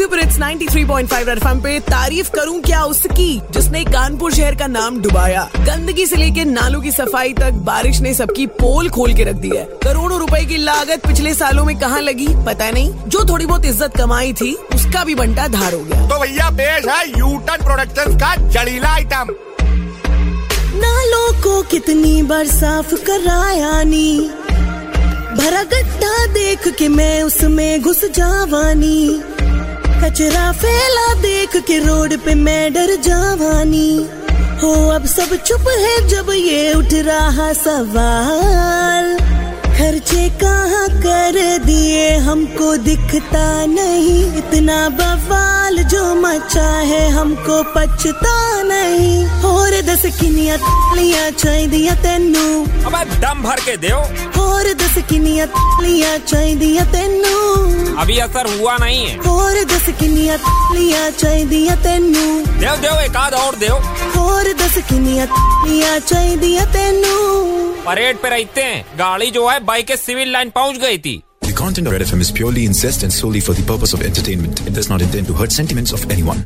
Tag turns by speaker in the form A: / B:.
A: Super it's 93.5 red FM पे तारीफ़ करूँ क्या उसकी जिसने कानपुर शहर का नाम डुबाया। गंदगी से लेके नालों की सफ़ाई तक बारिश ने सबकी पोल खोल के रख दी है। करोड़ों रुपए की लागत पिछले सालों में कहाँ लगी पता नहीं। जो थोड़ी बहुत इज़्ज़त कमाई थी उसका भी बंटा धार हो गया।
B: तो भैया पेश है यूटन प्रोडक्शन का जड़ीला आइटम
A: नालों को कितनी बार साफ़ कराया नी? भरा गड्ढा देख के मैं उसमें घुस जावानी। कचरा फैला देख के रोड पे मैं डर जावानी। हो अब सब चुप है जब ये उठ रहा सवाल। खर्चे कहाँ कर दिए हमको दिखता नहीं। इतना बवाल जो मचा है हमको पछता नहीं। और दस किनिया तालियाँ चाहिए तेनू।
C: अबे दम भर के दो
A: और दस किनिया तालियाँ चाहिए तेनू।
C: अभी असर हुआ नहीं है।
A: और दस किनिया तालियाँ चाहिए तेनू।
C: देव देव एक आध और देव
A: और दस किनिया तालियाँ चाहिए तेनू।
C: परेड पे रहते हैं गाड़ी जो है बाइक के सिविल लाइन पहुंच गई थी
D: The content of Red FM is purely incest and solely for the purpose of entertainment. It does not intend to hurt sentiments of anyone.